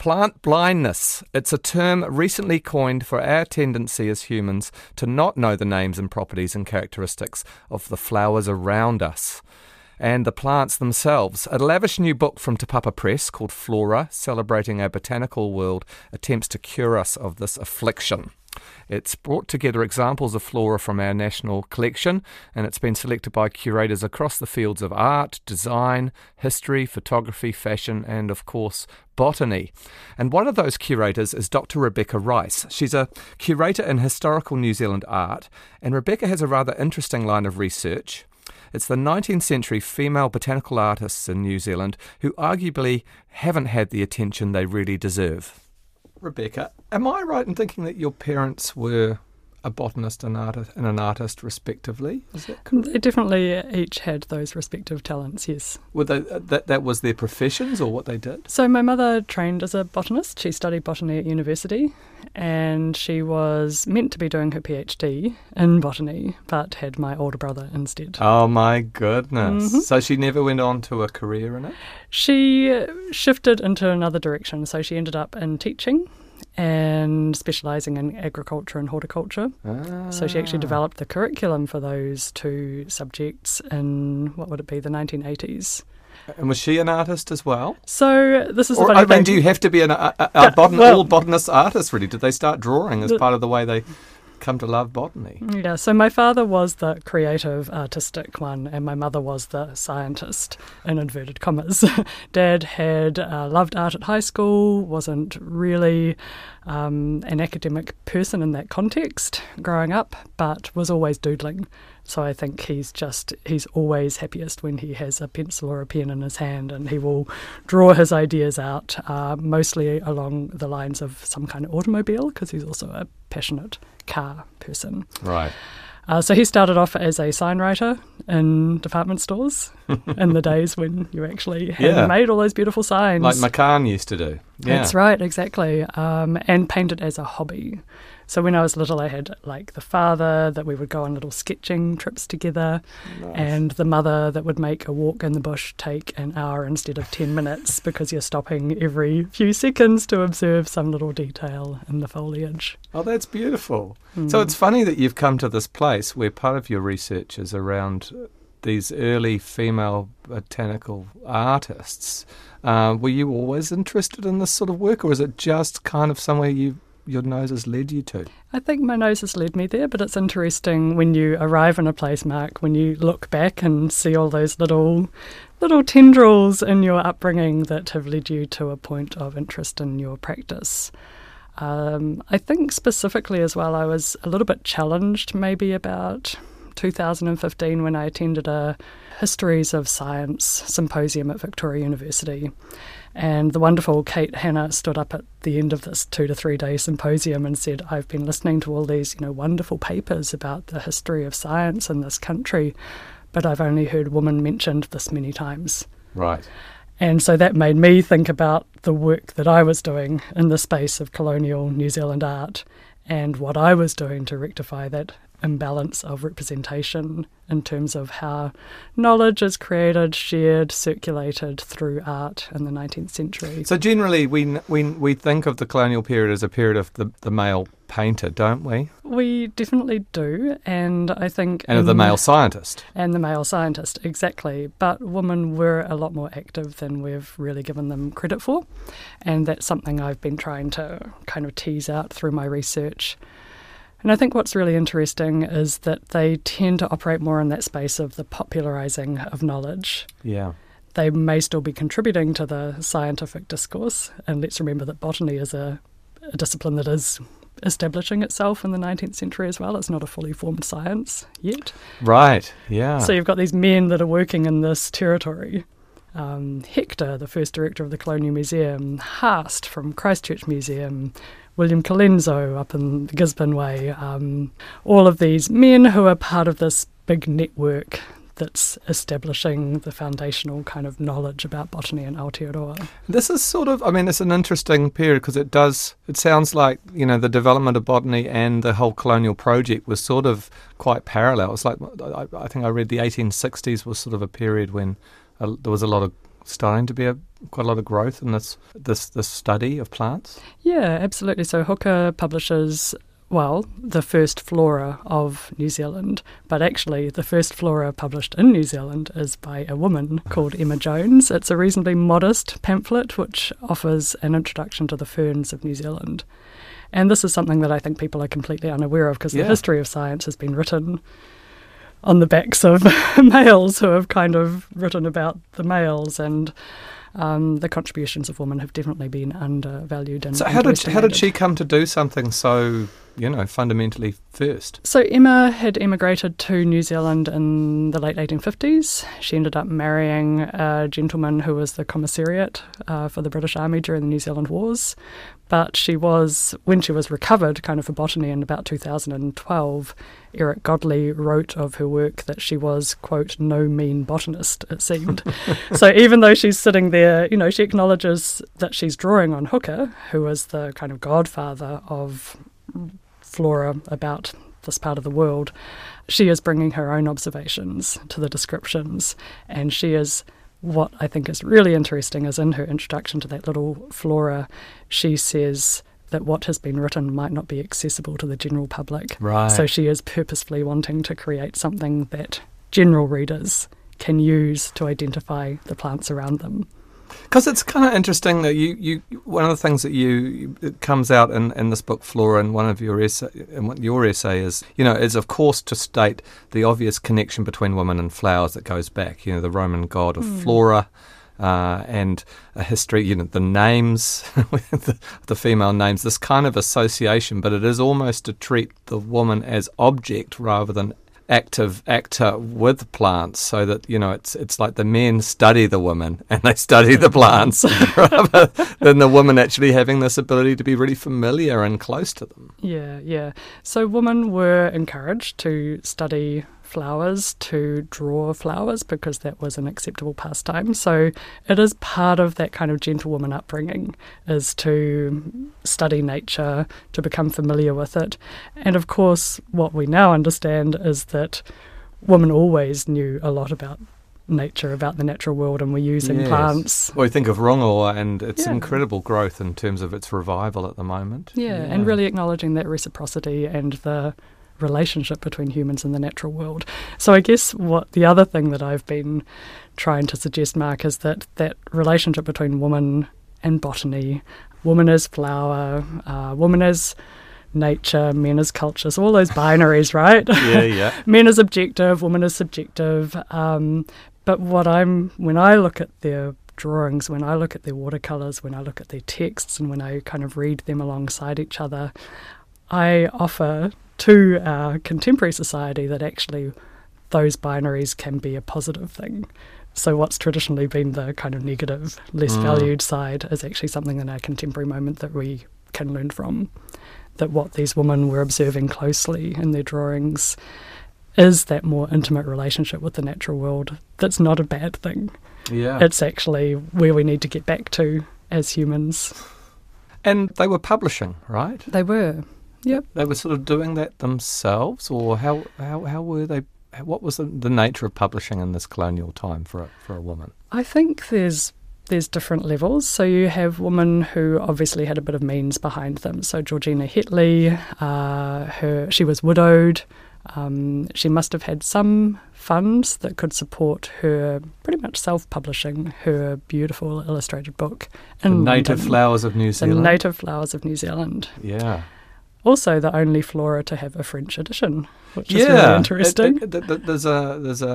Plant blindness. It's a term recently coined for our tendency as humans to not know the names and properties and characteristics of the flowers around us and the plants themselves. A lavish new book from Te Papa Press called Flora, celebrating our botanical world, attempts to cure us of this affliction. It's brought together examples of flora from our national collection, and it's been selected by curators across the fields of art, design, history, photography, fashion, and of course, botany. And one of those curators is Dr. Rebecca Rice. She's a curator in historical New Zealand art, and Rebecca has a rather interesting line of research. It's the 19th century female botanical artists in New Zealand who arguably haven't had the attention they really deserve. Rebecca, am I right in thinking that your parents were a botanist and, artist, and an artist, respectively? Is that correct? They definitely each had those respective talents, yes. Were they, uh, that, that was their professions or what they did? So, my mother trained as a botanist. She studied botany at university and she was meant to be doing her PhD in botany, but had my older brother instead. Oh, my goodness. Mm-hmm. So, she never went on to a career in it? She shifted into another direction. So, she ended up in teaching and specialising in agriculture and horticulture. Ah. So she actually ah. developed the curriculum for those two subjects in what would it be, the 1980s. And was she an artist as well? So this is. Or, I mean, do you have to be an a, a, a botan- well, all botanist artists? Really? Did they start drawing as the, part of the way they come to love botany? Yeah, so my father was the creative, artistic one, and my mother was the scientist, in inverted commas. Dad had uh, loved art at high school, wasn't really um, an academic person in that context growing up, but was always doodling. So I think he's just, he's always happiest when he has a pencil or a pen in his hand and he will draw his ideas out, uh, mostly along the lines of some kind of automobile, because he's also a passionate car person. Right. Uh, so he started off as a sign writer in department stores in the days when you actually had yeah. made all those beautiful signs. Like McCann used to do. Yeah. That's right, exactly. Um, and painted as a hobby. So when I was little, I had like the father that we would go on little sketching trips together, nice. and the mother that would make a walk in the bush take an hour instead of 10 minutes because you're stopping every few seconds to observe some little detail in the foliage. Oh, that's beautiful. Mm. So it's funny that you've come to this place where part of your research is around these early female botanical artists. Uh, were you always interested in this sort of work, or is it just kind of somewhere you your nose has led you to? I think my nose has led me there, but it's interesting when you arrive in a place, Mark, when you look back and see all those little little tendrils in your upbringing that have led you to a point of interest in your practice. Um, I think specifically as well, I was a little bit challenged maybe about 2015 when I attended a Histories of Science symposium at Victoria University. And the wonderful Kate Hannah stood up at the end of this two to three day symposium and said, I've been listening to all these, you know, wonderful papers about the history of science in this country, but I've only heard women mentioned this many times. Right. And so that made me think about the work that I was doing in the space of colonial New Zealand art and what I was doing to rectify that imbalance of representation in terms of how knowledge is created, shared, circulated through art in the 19th century. So generally, we we we think of the colonial period as a period of the, the male painter, don't we? We definitely do, and I think and of the male scientist and the male scientist exactly. But women were a lot more active than we've really given them credit for, and that's something I've been trying to kind of tease out through my research. And I think what's really interesting is that they tend to operate more in that space of the popularizing of knowledge. Yeah. They may still be contributing to the scientific discourse. And let's remember that botany is a, a discipline that is establishing itself in the 19th century as well. It's not a fully formed science yet. Right, yeah. So you've got these men that are working in this territory. Um, Hector, the first director of the Colonial Museum, Haast from Christchurch Museum, William Colenso up in the Gisborne Way, um, all of these men who are part of this big network that's establishing the foundational kind of knowledge about botany in Aotearoa. This is sort of, I mean, it's an interesting period because it does, it sounds like, you know, the development of botany and the whole colonial project was sort of quite parallel. It's like, I, I think I read the 1860s was sort of a period when uh, there was a lot of starting to be a quite a lot of growth in this this this study of plants. Yeah, absolutely. So Hooker publishes well, the first flora of New Zealand, but actually the first flora published in New Zealand is by a woman called Emma Jones. It's a reasonably modest pamphlet which offers an introduction to the ferns of New Zealand. And this is something that I think people are completely unaware of because Yeah. the history of science has been written on the backs of males who have kind of written about the males and um, the contributions of women have definitely been undervalued and So how did how did she come to do something so you know fundamentally first? So Emma had emigrated to New Zealand in the late 1850s. She ended up marrying a gentleman who was the commissariat uh, for the British Army during the New Zealand Wars. But she was, when she was recovered, kind of for botany in about 2012, Eric Godley wrote of her work that she was, quote, no mean botanist, it seemed. so even though she's sitting there, you know, she acknowledges that she's drawing on Hooker, who was the kind of godfather of flora about this part of the world, she is bringing her own observations to the descriptions, and she is. What I think is really interesting is in her introduction to that little flora, she says that what has been written might not be accessible to the general public. Right. So she is purposefully wanting to create something that general readers can use to identify the plants around them. Because it's kind of interesting that you, you one of the things that you it comes out in, in this book, Flora, and one of your essay, and what your essay is, you know, is of course to state the obvious connection between women and flowers that goes back. You know, the Roman god of Flora, uh, and a history. You know, the names, the, the female names, this kind of association, but it is almost to treat the woman as object rather than active actor with plants so that you know it's it's like the men study the women and they study the plants rather than the woman actually having this ability to be really familiar and close to them Yeah, yeah. So women were encouraged to study flowers, to draw flowers, because that was an acceptable pastime. So it is part of that kind of gentlewoman upbringing, is to study nature, to become familiar with it. And of course, what we now understand is that women always knew a lot about nature, about the natural world, and were using Yes. plants. well you think of Rongoa and its Yeah. incredible growth in terms of its revival at the moment Yeah, and really acknowledging that reciprocity and the relationship between humans and the natural world. So I guess what the other thing that I've been trying to suggest, Mark, is that that relationship between woman and botany, woman as flower, uh, woman as nature, men as culture, so all those binaries, right? yeah yeah men as objective, woman as subjective. Um, but what I'm when I look at their drawings, when I look at their watercolors, when I look at their texts, and when I kind of read them alongside each other, I offer to our contemporary society that actually those binaries can be a positive thing. So what's traditionally been the kind of negative, less Mm. valued side is actually something in our contemporary moment that we can learn from. That what these women were observing closely in their drawings is that more intimate relationship with the natural world. That's not a bad thing. yeah It's actually where we need to get back to as humans. and they were publishing right They were. Yep. they were sort of doing that themselves or how how, how were they what was the, the nature of publishing in this colonial time for a, for a woman I think there's there's different levels. So you have women who obviously had a bit of means behind them. So Georgina Hetley, uh, her she was widowed. Um, she must have had some funds that could support her pretty much self-publishing her beautiful illustrated book. the native London. flowers of New The Zealand native flowers of New Zealand. yeah Also, the only flora to have a French edition, which is really interesting. it- th- th- there's a there's a,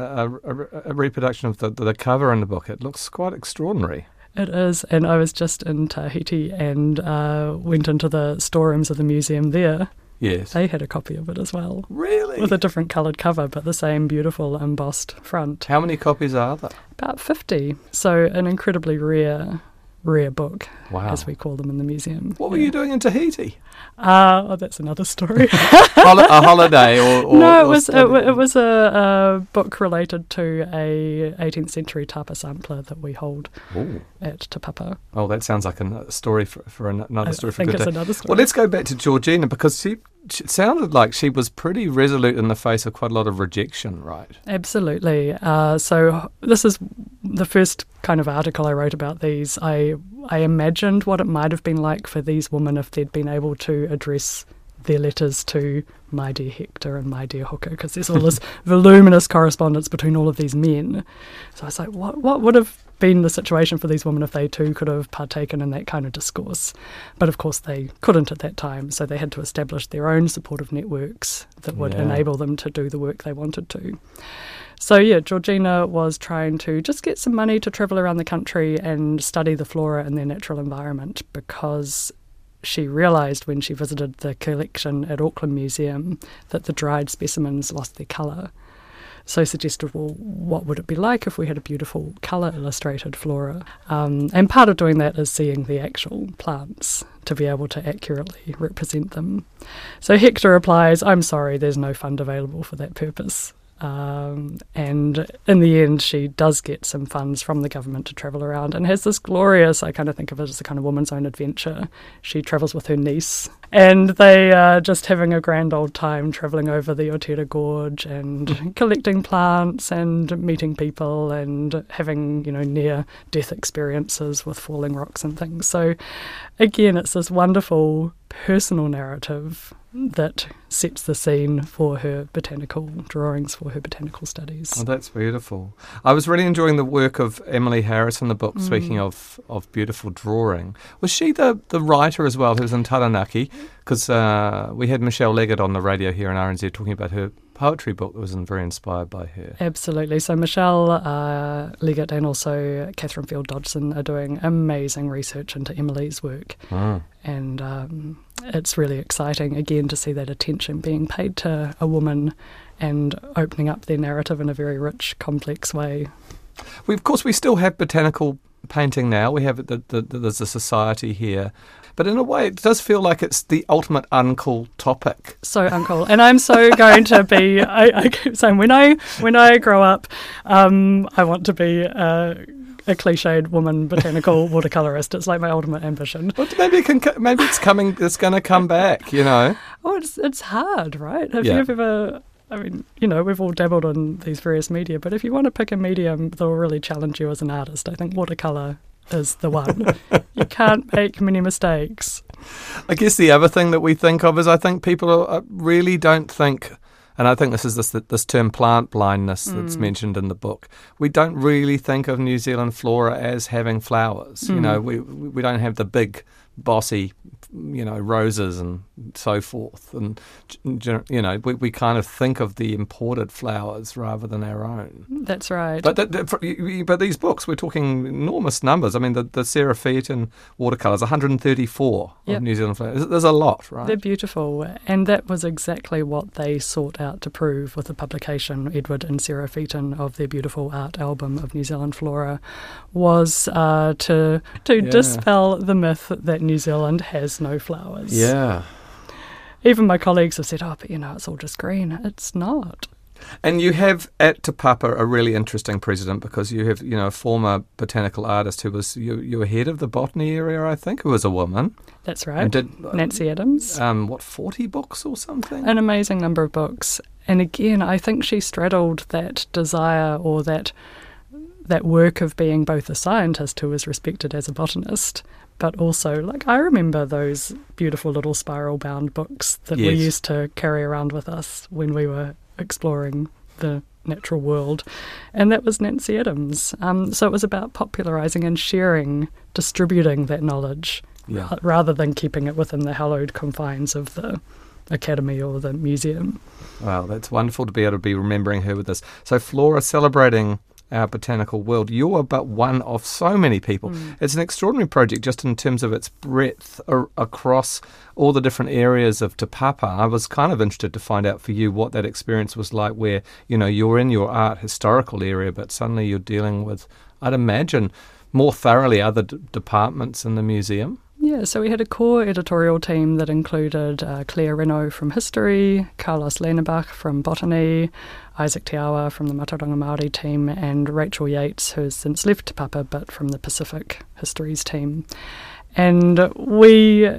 a, a- reproduction of the, the cover in the book. It looks quite extraordinary. It is, and I was just in Tahiti and uh, went into the storerooms of the museum there. Yes, They had a copy of it as well, really. with a different coloured cover, but the same beautiful embossed front. How many copies are there? About 50. So, an incredibly rare, rare book, Wow. as we call them in the museum. what were you doing in Tahiti? Uh, oh, that's another story. Hol- a holiday or, or no, it or was it, it was a, a book related to a 18th century tapa sampler that we hold Ooh. at Te Papa. Oh, that sounds like a story for, for an- another I story for a think good it's day. another story. Well, let's go back to Georgina because she it sounded like she was pretty resolute in the face of quite a lot of rejection, right? Absolutely. Uh, so this is the first kind of article I wrote about these. I I imagined what it might have been like for these women if they'd been able to address their letters to my dear Hector and my dear Hooker, because there's all this voluminous correspondence between all of these men. So I was like, what what would have been the situation for these women if they too could have partaken in that kind of discourse. But of course, they couldn't at that time, so they had to establish their own supportive networks that would Yeah. enable them to do the work they wanted to. So, yeah, Georgina was trying to just get some money to travel around the country and study the flora in their natural environment because she realised when she visited the collection at Auckland Museum that the dried specimens lost their colour. So suggested, well, what would it be like if we had a beautiful colour illustrated flora? Um, and part of doing that is seeing the actual plants to be able to accurately represent them. So Hector replies, I'm sorry, there's no fund available for that purpose. Um, and in the end, she does get some funds from the government to travel around and has this glorious, I kind of think of it as a kind of woman's own adventure. She travels with her niece and they are just having a grand old time travelling over the Otira Gorge and collecting plants and meeting people and having, you know, near death experiences with falling rocks and things. So, again, it's this wonderful personal narrative that sets the scene for her botanical drawings, for her botanical studies. Oh, that's beautiful. I was really enjoying the work of Emily Harris in the book. Mm. Speaking of, of beautiful drawing, was she the, the writer as well who was in Taranaki? Because uh, we had Michele Leggott on the radio here in RNZ talking about her poetry book that was very inspired by her. Absolutely. So Michele uh, Leggott and also Catherine Field Dodgson are doing amazing research into Emily's work. Mm. and um, it's really exciting again to see that attention being paid to a woman and opening up their narrative in a very rich, complex way. We, of course, we still have botanical painting now. We have the, the, the, there's a society here, but in a way, it does feel like it's the ultimate uncool topic. So uncool, and I'm so going to be. I, I keep saying when I when I grow up, um, I want to be. Uh, a cliched woman botanical watercolorist. It's like my ultimate ambition. Well, maybe it can. Maybe it's coming. It's going to come back. You know. Oh, it's it's hard, right? Have Yeah. you ever? I mean, you know, we've all dabbled in these various media, but if you want to pick a medium that will really challenge you as an artist, I think watercolor is the one. you can't make many mistakes. I guess the other thing that we think of is I think people are, uh, really don't think, and I think this is this this term plant blindness that's Mm. mentioned in the book. We don't really think of New Zealand flora as having flowers. You Mm. know, we we don't have the big bossy, you know, roses and so forth. And you know, we we kind of think of the imported flowers rather than our own. That's right. But that, that, for- you- you- but these books, we're talking enormous numbers. I mean, the the Featon watercolors, 134 Yep. of New Zealand flowers. There's a lot, right? They're beautiful, and that was exactly what they sought out to prove with the publication, Edward and Sarah Featon, of their beautiful art album of New Zealand flora, was uh, to to Yeah. dispel the myth that New Zealand has no flowers. Yeah. Even my colleagues have said, "Oh, but you know, it's all just green." It's not. And you have at Te Papa a really interesting president because you have, you know, a former botanical artist who was you, you were head of the botany area, I think, who was a woman. That's right. did Nancy Adams. um what, forty books or something? an amazing number of books. And again, I think she straddled that desire or that that work of being both a scientist who was respected as a botanist, but also like I remember those beautiful little spiral bound books that we used to carry around with us when we were exploring the natural world. And that was Nancy Adams. Um, so it was about popularizing and sharing, distributing that knowledge yeah. uh, rather than keeping it within the hallowed confines of the academy or the museum. Wow, that's wonderful to be able to be remembering her with this. So, Flora celebrating our botanical world. You're but one of so many people. Hmm. It's an extraordinary project just in terms of its breadth a- across all the different areas of Te Papa. I was kind of interested to find out for you what that experience was like where, you know, you're in your art historical area, but suddenly you're dealing with, I'd imagine, more thoroughly other d- departments in the museum. Yeah, so we had a core editorial team that included uh, Claire Regnault from history, Carlos Lehnebach from botany, Isaac Te Awa from the Mātauranga Māori team, and Rachel Yates, who's since left Papa but from the Pacific Histories team. And we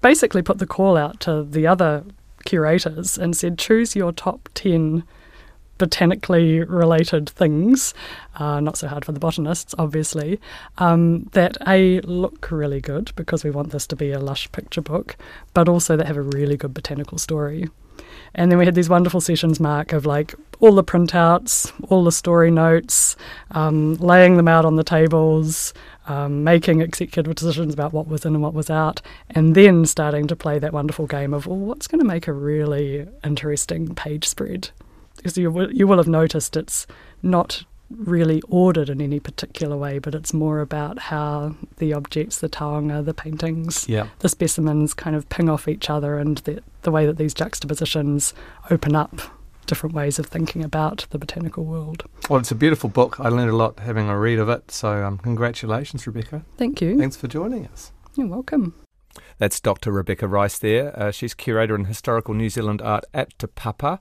basically put the call out to the other curators and said, choose your top 10 botanically related things, uh, not so hard for the botanists, obviously, um, that A, look really good because we want this to be a lush picture book, but also that have a really good botanical story. And then we had these wonderful sessions, Mark, of like all the printouts, all the story notes, um, laying them out on the tables, um, making executive decisions about what was in and what was out, and then starting to play that wonderful game of, well, what's going to make a really interesting page spread? Because you will, you will have noticed it's not really ordered in any particular way, but it's more about how the objects, the taonga, the paintings, Yeah. the specimens kind of ping off each other and the, the way that these juxtapositions open up different ways of thinking about the botanical world. Well, it's a beautiful book. I learned a lot having a read of it. So, um, congratulations, Rebecca. Thank you. Thanks for joining us. You're welcome. That's Dr. Rebecca Rice there. Uh, she's curator in historical New Zealand art at Te Papa.